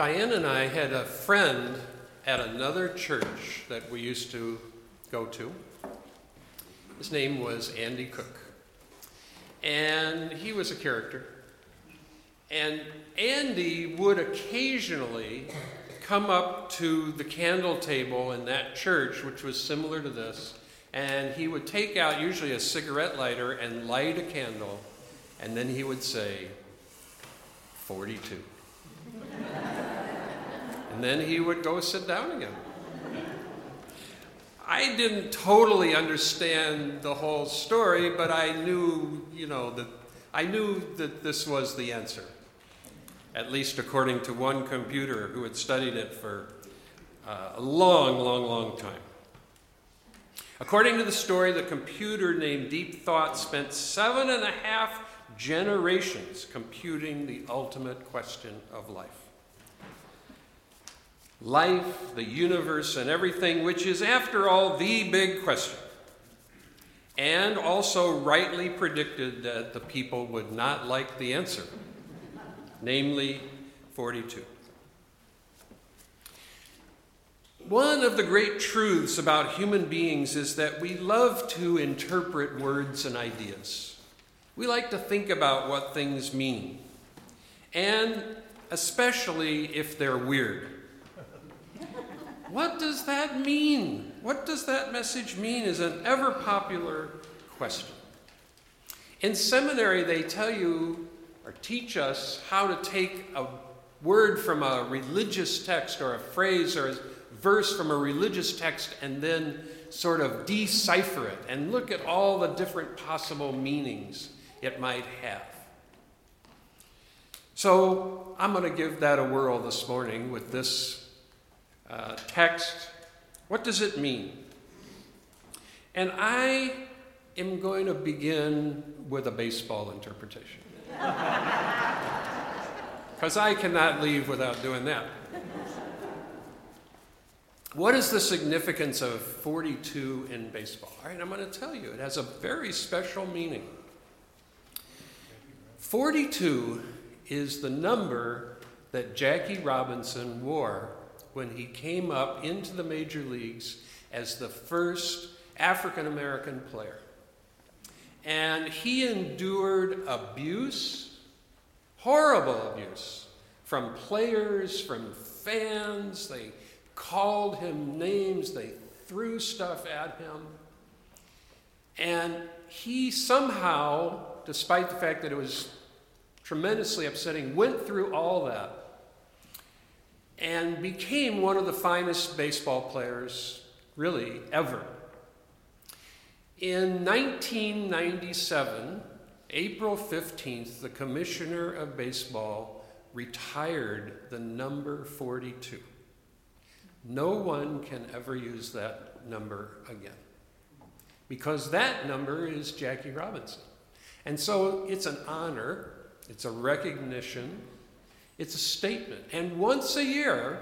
Diane and I had a friend at another church that we used to go to. His name was Andy Cook. And he was a character. And Andy would occasionally come up to the candle table in that church, which was similar to this, and he would take out usually a cigarette lighter and light a candle, and then he would say, 42. And then he would go sit down again. I didn't totally understand the whole story, but I knew, you know, that I knew that this was the answer. At least according to one computer who had studied it for uh, a long, long, long time. According to the story, the computer named Deep Thought spent seven and a half generations computing the ultimate question of life life, the universe, and everything, which is, after all, the big question. And also rightly predicted that the people would not like the answer, namely 42. One of the great truths about human beings is that we love to interpret words and ideas. We like to think about what things mean, and especially if they're weird. What does that mean? What does that message mean? Is an ever popular question. In seminary, they tell you or teach us how to take a word from a religious text or a phrase or a verse from a religious text and then sort of decipher it and look at all the different possible meanings it might have. So I'm going to give that a whirl this morning with this uh, text. What does it mean? And I am going to begin with a baseball interpretation. Because I cannot leave without doing that. What is the significance of 42 in baseball? All right, I'm going to tell you. It has a very special meaning. 42 is the number that Jackie Robinson wore when he came up into the major leagues as the first African American player. And he endured abuse, horrible abuse, from players, from fans. They called him names, they threw stuff at him. And he somehow, despite the fact that it was tremendously upsetting, went through all that and became one of the finest baseball players, really, ever. In 1997, April 15th, the commissioner of baseball retired the number 42. No one can ever use that number again because that number is Jackie Robinson. And so it's an honor, it's a recognition it's a statement. And once a year,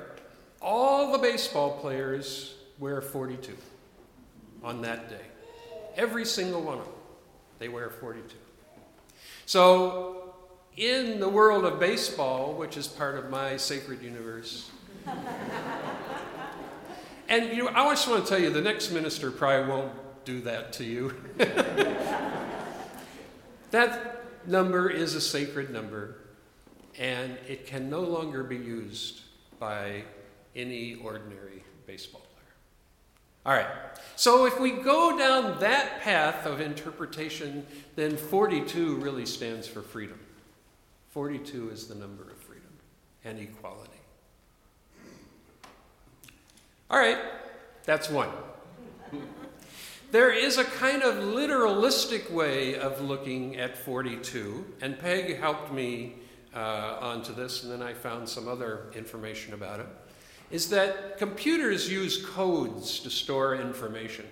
all the baseball players wear 42 on that day. Every single one of them. They wear 42. So, in the world of baseball, which is part of my sacred universe, and you know, I just want to tell you, the next minister probably won't do that to you. that number is a sacred number and it can no longer be used by any ordinary baseball player. All right, so if we go down that path of interpretation, then 42 really stands for freedom. 42 is the number of freedom and equality. All right, that's one. There is a kind of literalistic way of looking at 42, and Peg helped me uh, onto this, and then I found some other information about it, is that computers use codes to store information.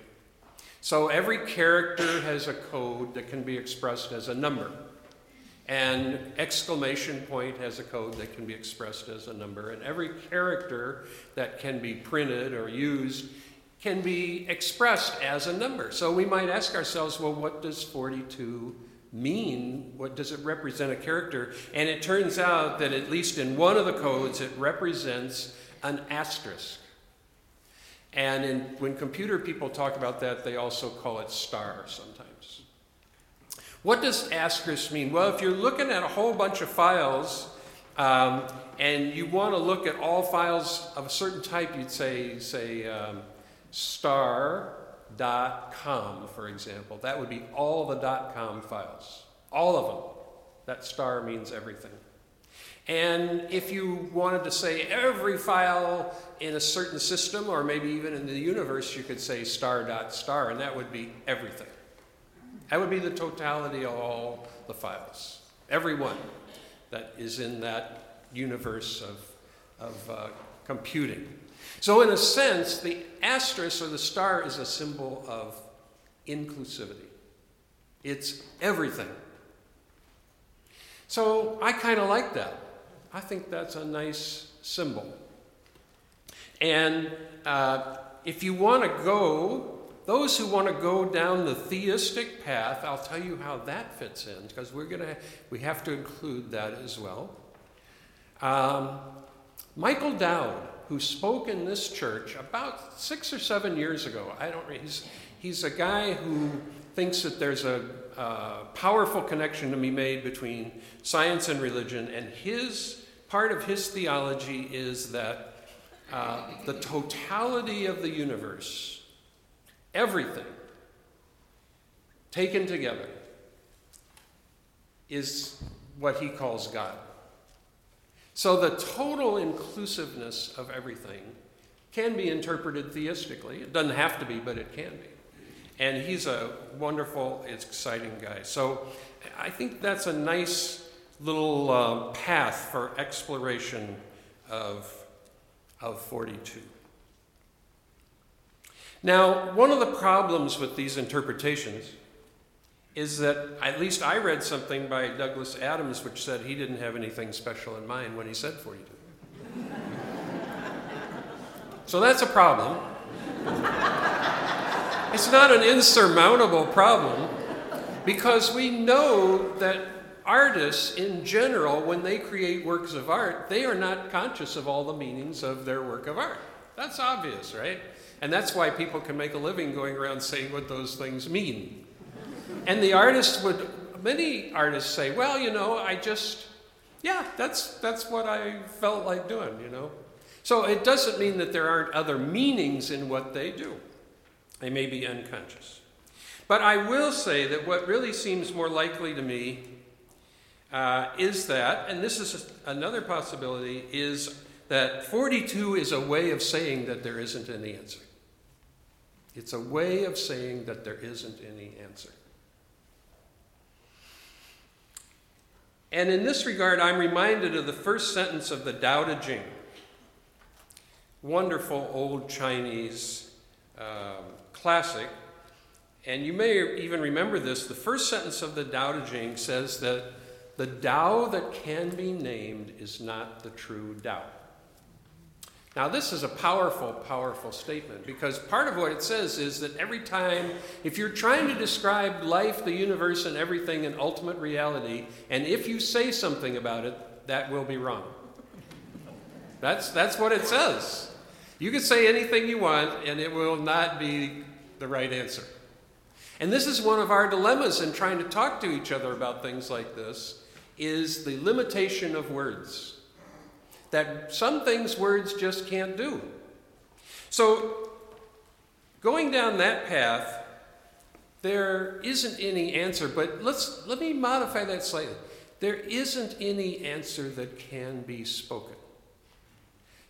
So every character has a code that can be expressed as a number. And exclamation point has a code that can be expressed as a number. And every character that can be printed or used can be expressed as a number. So we might ask ourselves, well, what does 42 mean? What does it represent a character? And it turns out that at least in one of the codes, it represents an asterisk. And in, when computer people talk about that, they also call it star sometimes. What does asterisk mean? Well, if you're looking at a whole bunch of files um, and you want to look at all files of a certain type, you'd say, say um, star.com, for example. That would be all the .com files, all of them. That star means everything. And if you wanted to say every file in a certain system, or maybe even in the universe, you could say star dot star, and that would be everything. That would be the totality of all the files, every one that is in that universe of, of uh, computing. So, in a sense, the asterisk or the star is a symbol of inclusivity. It's everything. So, I kind of like that. I think that's a nice symbol. And uh, if you want to go, those who want to go down the theistic path, I'll tell you how that fits in because we're gonna we have to include that as well. Um, Michael Dowd, who spoke in this church about six or seven years ago, I don't. He's he's a guy who thinks that there's a, a powerful connection to be made between science and religion, and his part of his theology is that uh, the totality of the universe, everything taken together, is what he calls God. So the total inclusiveness of everything can be interpreted theistically. It doesn't have to be, but it can be. And he's a wonderful, exciting guy. So I think that's a nice little uh, path for exploration of, of 42. Now, one of the problems with these interpretations is that at least I read something by Douglas Adams which said he didn't have anything special in mind when he said 42. so that's a problem. it's not an insurmountable problem because we know that artists in general, when they create works of art, they are not conscious of all the meanings of their work of art. That's obvious, right? And that's why people can make a living going around saying what those things mean. And the artist would, many artists say, well, you know, I just, yeah, that's, that's what I felt like doing, you know. So it doesn't mean that there aren't other meanings in what they do. They may be unconscious. But I will say that what really seems more likely to me uh, is that, and this is another possibility, is that 42 is a way of saying that there isn't any answer. It's a way of saying that there isn't any answer. And in this regard, I'm reminded of the first sentence of the Tao Te Ching, wonderful old Chinese um, classic. And you may even remember this. The first sentence of the Tao Te Ching says that the Tao that can be named is not the true Tao. Now, this is a powerful, powerful statement because part of what it says is that every time, if you're trying to describe life, the universe, and everything in ultimate reality, and if you say something about it, that will be wrong. That's, that's what it says. You can say anything you want, and it will not be the right answer. And this is one of our dilemmas in trying to talk to each other about things like this is the limitation of words. That some things words just can't do. So, going down that path, there isn't any answer, but let's, let me modify that slightly. There isn't any answer that can be spoken.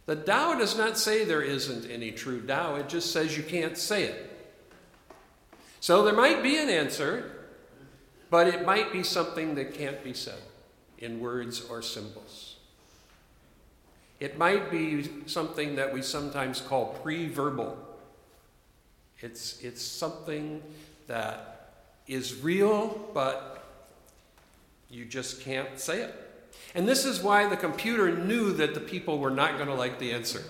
The Tao does not say there isn't any true Tao, it just says you can't say it. So there might be an answer, but it might be something that can't be said in words or symbols. It might be something that we sometimes call pre verbal. It's, it's something that is real, but you just can't say it. And this is why the computer knew that the people were not going to like the answer.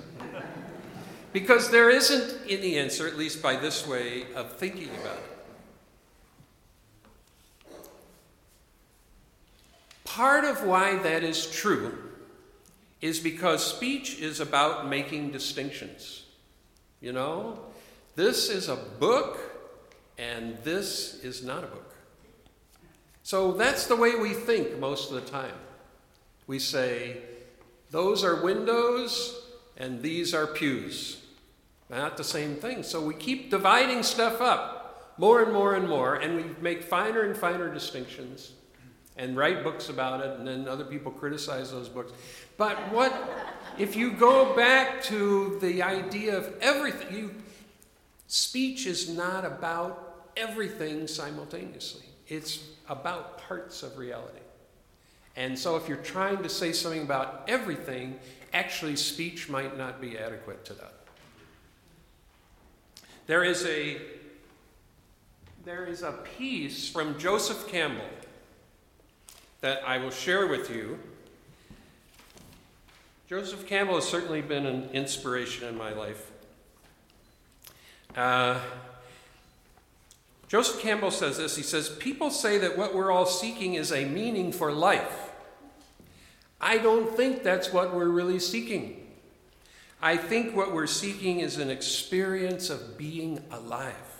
because there isn't any answer, at least by this way of thinking about it. part of why that is true is because speech is about making distinctions. You know, this is a book and this is not a book. So that's the way we think most of the time. We say, those are windows and these are pews. Not the same thing. So we keep dividing stuff up more and more and more, and we make finer and finer distinctions and write books about it, and then other people criticize those books. But what, if you go back to the idea of everything, you, speech is not about everything simultaneously, it's about parts of reality. And so if you're trying to say something about everything, actually, speech might not be adequate to that. There is a there is a piece from Joseph Campbell that I will share with you. Joseph Campbell has certainly been an inspiration in my life. Uh, Joseph Campbell says this. He says, People say that what we're all seeking is a meaning for life. I don't think that's what we're really seeking. I think what we're seeking is an experience of being alive.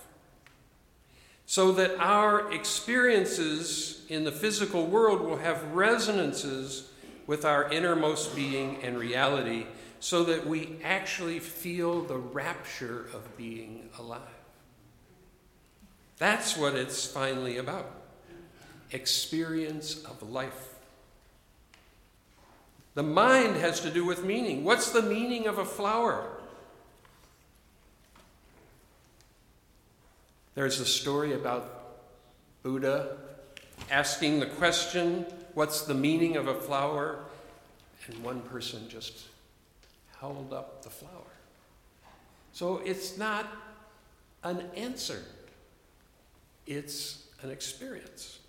So that our experiences in the physical world will have resonances with our innermost being and reality, so that we actually feel the rapture of being alive. That's what it's finally about experience of life. The mind has to do with meaning. What's the meaning of a flower? There's a story about Buddha asking the question, What's the meaning of a flower? And one person just held up the flower. So it's not an answer, it's an experience.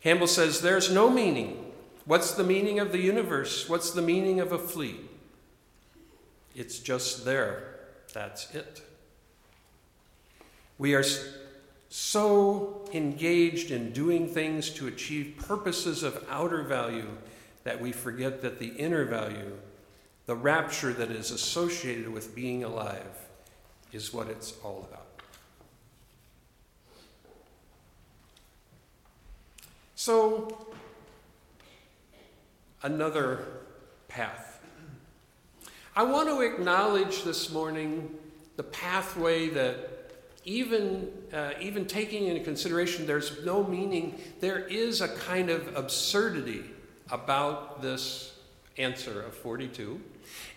Campbell says there's no meaning What's the meaning of the universe? What's the meaning of a flea? It's just there. That's it. We are so engaged in doing things to achieve purposes of outer value that we forget that the inner value, the rapture that is associated with being alive, is what it's all about. So, another path. I want to acknowledge this morning the pathway that even, uh, even taking into consideration there's no meaning, there is a kind of absurdity about this answer of 42.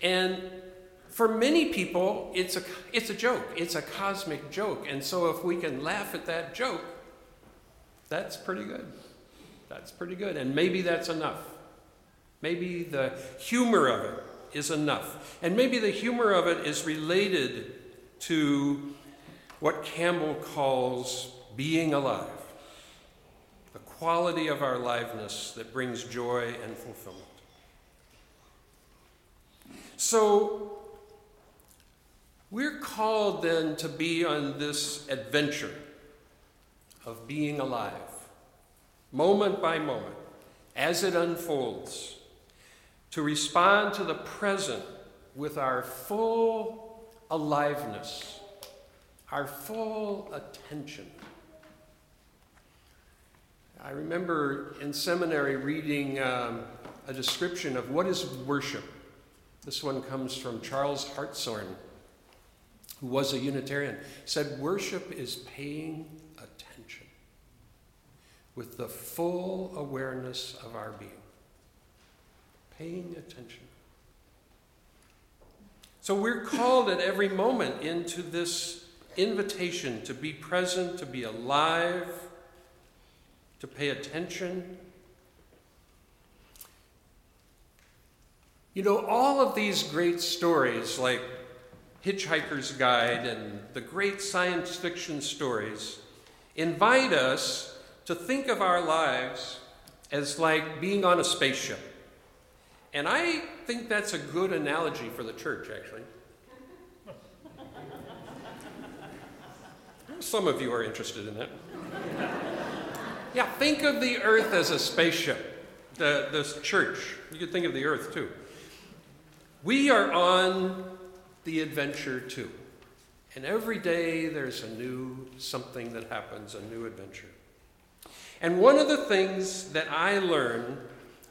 And for many people, it's a, it's a joke. It's a cosmic joke. And so if we can laugh at that joke, that's pretty good. That's pretty good. And maybe that's enough. Maybe the humor of it is enough. And maybe the humor of it is related to what Campbell calls being alive the quality of our liveness that brings joy and fulfillment. So, we're called then to be on this adventure of being alive, moment by moment, as it unfolds to respond to the present with our full aliveness, our full attention. I remember in seminary reading um, a description of what is worship. This one comes from Charles Hartshorne, who was a Unitarian. Said, Worship is paying attention with the full awareness of our being paying attention. So we're called at every moment into this invitation to be present, to be alive, to pay attention. You know, all of these great stories, like Hitchhiker's Guide and the great science fiction stories, invite us to think of our lives as like being on a spaceship. And I think that's a good analogy for the church, actually. Some of you are interested in that. Yeah, think of the earth as a spaceship, the, the church. You could think of the earth too. We are on the adventure too. And every day there's a new something that happens, a new adventure. And one of the things that I learn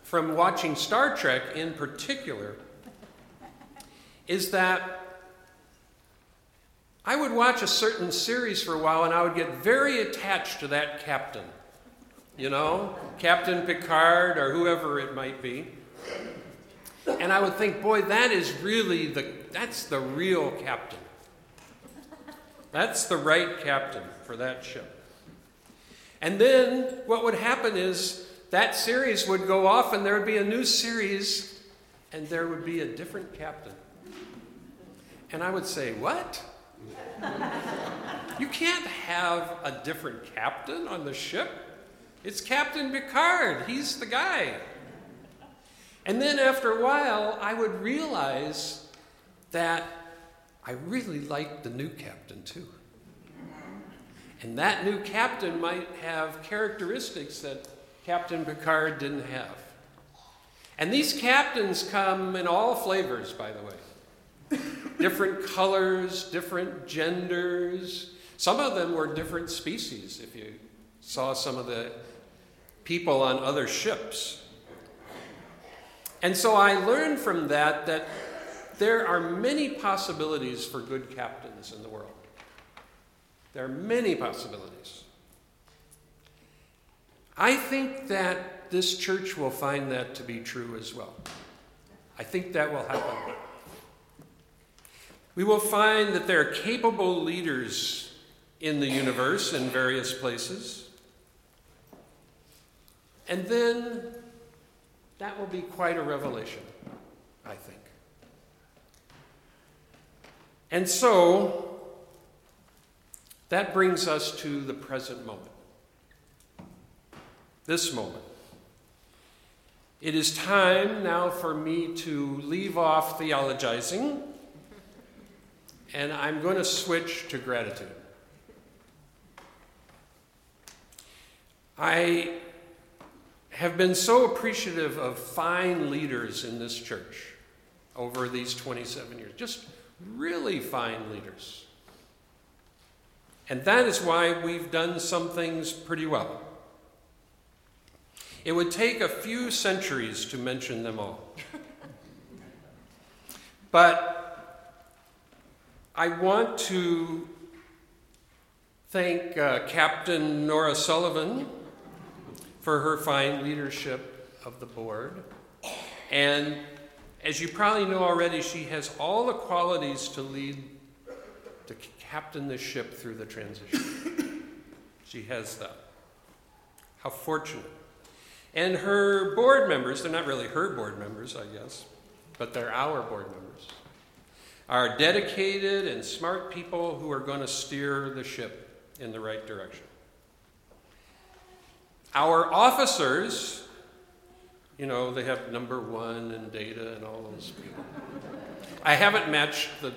from watching Star Trek in particular is that I would watch a certain series for a while and I would get very attached to that captain. You know, Captain Picard or whoever it might be. And I would think, boy, that is really the that's the real captain. That's the right captain for that ship. And then what would happen is that series would go off and there would be a new series and there would be a different captain. And I would say, What? You can't have a different captain on the ship. It's Captain Picard. He's the guy. And then after a while, I would realize that I really liked the new captain too. And that new captain might have characteristics that Captain Picard didn't have. And these captains come in all flavors, by the way different colors, different genders. Some of them were different species, if you saw some of the people on other ships. And so I learned from that that there are many possibilities for good captains in the world. There are many possibilities. I think that this church will find that to be true as well. I think that will happen. We will find that there are capable leaders in the universe in various places. And then that will be quite a revelation, I think. And so, that brings us to the present moment. This moment. It is time now for me to leave off theologizing and I'm going to switch to gratitude. I have been so appreciative of fine leaders in this church over these 27 years, just really fine leaders. And that is why we've done some things pretty well. It would take a few centuries to mention them all. but I want to thank uh, Captain Nora Sullivan for her fine leadership of the board. And as you probably know already, she has all the qualities to lead, to captain the ship through the transition. she has that. How fortunate. And her board members, they're not really her board members, I guess, but they're our board members are dedicated and smart people who are going to steer the ship in the right direction. Our officers, you know, they have number one and data and all those people. I haven't matched the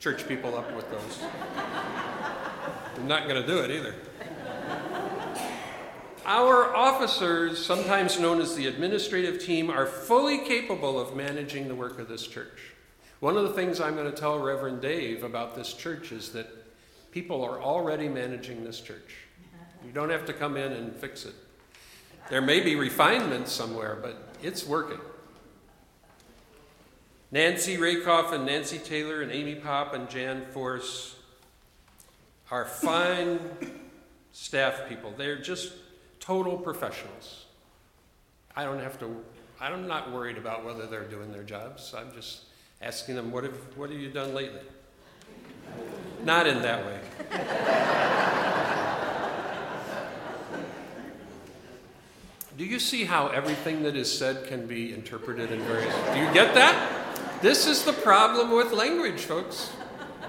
church people up with those. I'm not going to do it either. Our officers, sometimes known as the administrative team, are fully capable of managing the work of this church. One of the things I'm going to tell Reverend Dave about this church is that people are already managing this church. You don't have to come in and fix it. There may be refinements somewhere, but it's working. Nancy Rakoff and Nancy Taylor and Amy Pop and Jan Force are fine staff people. They're just total professionals. I don't have to, I'm not worried about whether they're doing their jobs. I'm just asking them, What have, what have you done lately? Not in that way. Do you see how everything that is said can be interpreted in various Do you get that? This is the problem with language, folks.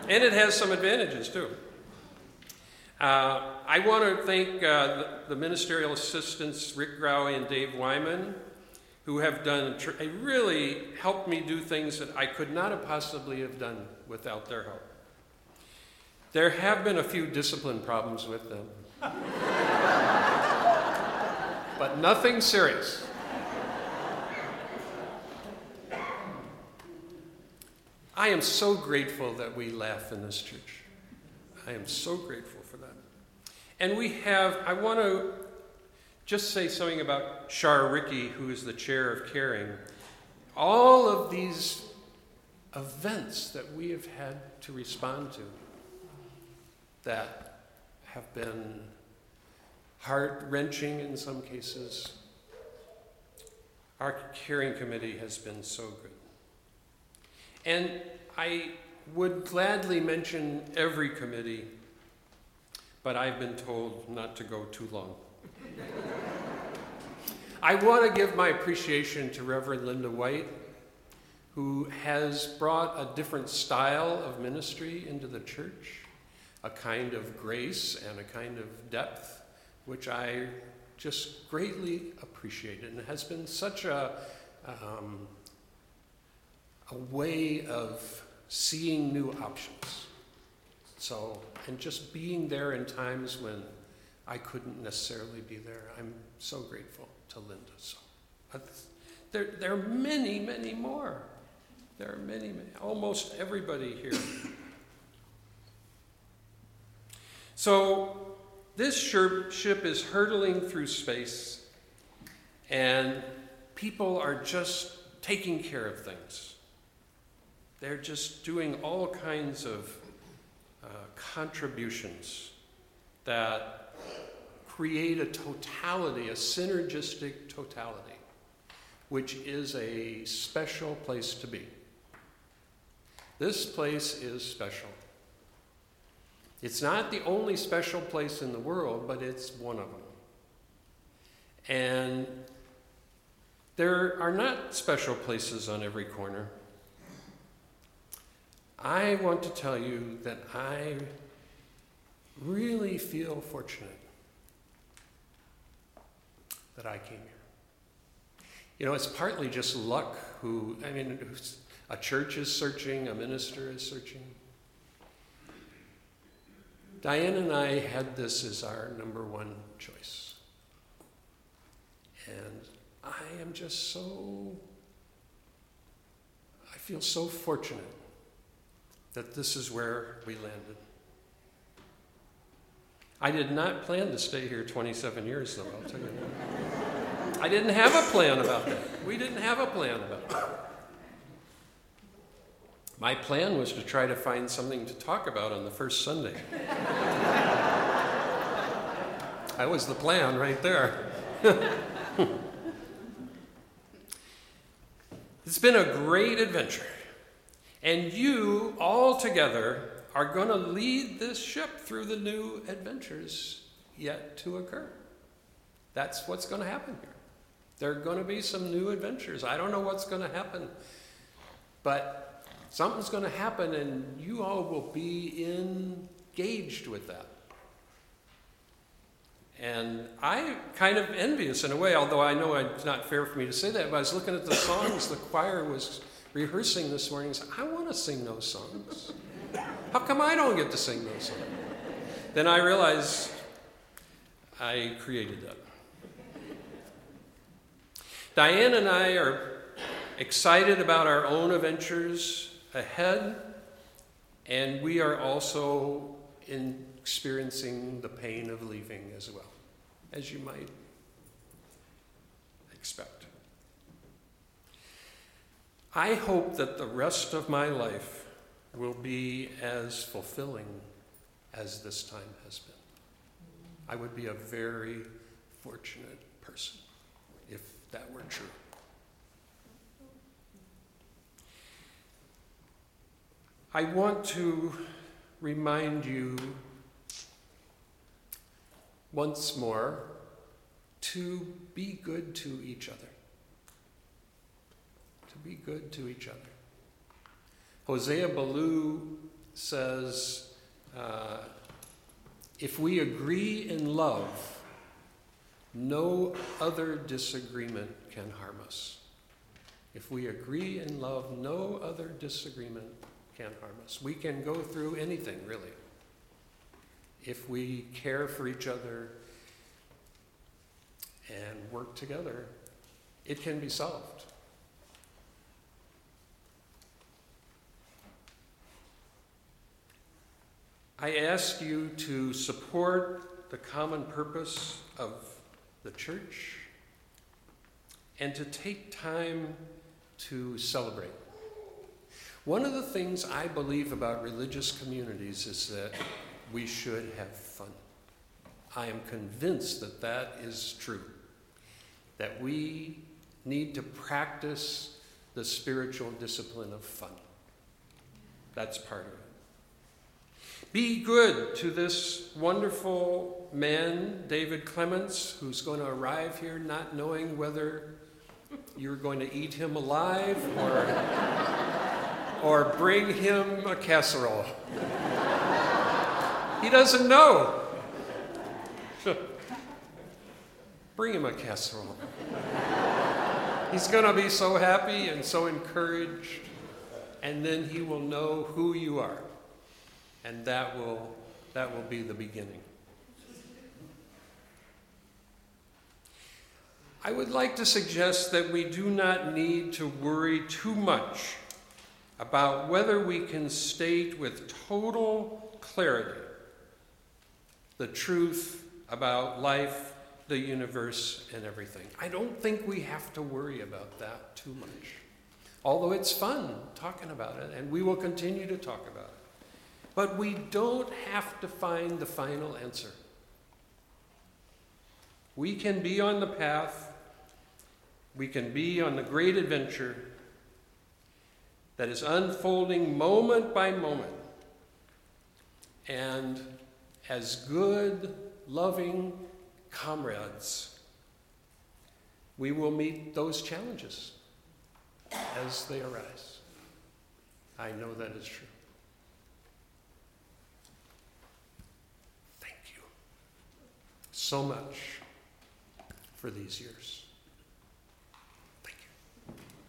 And it has some advantages, too. Uh, I want to thank uh, the, the, ministerial assistants, Rick Growie and Dave Wyman, who have done really helped me do things that I could not have possibly have done without their help. There have been a few discipline problems with them. but nothing serious. I am so grateful that we laugh in this church. I am so grateful for that. And we have, I want to just say something about Shar Ricky, who is the chair of Caring. All of these events that we have had to respond to that have been heart wrenching in some cases. Our caring committee has been so good. And I would gladly mention every committee, but I've been told not to go too long. I want to give my appreciation to Reverend Linda White, who has brought a different style of ministry into the church, a kind of grace and a kind of depth, which I just greatly appreciate. And it has been such a, um, a way of seeing new options. So, and just being there in times when I couldn't necessarily be there. I'm so grateful to Linda. So, there, there are many, many more. There are many, many, almost everybody here. so, this ship is hurtling through space, and people are just taking care of things. They're just doing all kinds of uh, contributions that create a totality, a synergistic totality, which is a special place to be. This place is special. It's not the only special place in the world, but it's one of them. And there are not special places on every corner. I want to tell you that I really feel fortunate that I came here. You know, it's partly just luck who, I mean, a church is searching, a minister is searching. Diane and I had this as our number one choice. And I am just so, I feel so fortunate that this is where we landed. I did not plan to stay here 27 years, though, I'll tell you that. I didn't have a plan about that. We didn't have a plan about that. My plan was to try to find something to talk about on the first Sunday. that was the plan right there. it's been a great adventure. And you all together are going to lead this ship through the new adventures yet to occur. That's what's going to happen here. There are going to be some new adventures. I don't know what's going to happen, but something's going to happen, and you all will be engaged with that. And I'm kind of envious in a way, although I know it's not fair for me to say that, but I was looking at the songs the choir was rehearsing this morning said, I want to sing those songs. How come I don't get to sing those songs? Then I realized I created that. Diane and I are excited about our own adventures ahead, and we are also experiencing the pain of leaving as well, as you might expect. I hope that the rest of my life will be as fulfilling as this time has been. I would be a very fortunate person if that were true. I want to remind you once more to be good to each other to be good to each other. Hosea Ballou says, uh, if we agree in love, no other disagreement can harm us. If we agree in love, no other disagreement can harm us. We can go through anything, really. If we care for each other and work together, it can be solved. I ask you to support the common purpose of the church and to take time to celebrate. One of the things I believe about religious communities is that we should have fun. I am convinced that that is true, that we need to practice the spiritual discipline of fun. That's part of it. Be good to this wonderful man, David Clements, who's going to arrive here not knowing whether you're going to eat him alive or, or bring him a casserole. He doesn't know. Bring him a casserole. He's going to be so happy and so encouraged, and then he will know who you are. And that will, that will be the beginning. I would like to suggest that we do not need to worry too much about whether we can state with total clarity the truth about life, the universe, and everything. I don't think we have to worry about that too much. Although it's fun talking about it, and we will continue to talk about it. But we don't have to find the final answer. We can be on the path, we can be on the great adventure that is unfolding moment by moment. And as good, loving comrades, we will meet those challenges as they arise. I know that is true. Thank you so much for these years.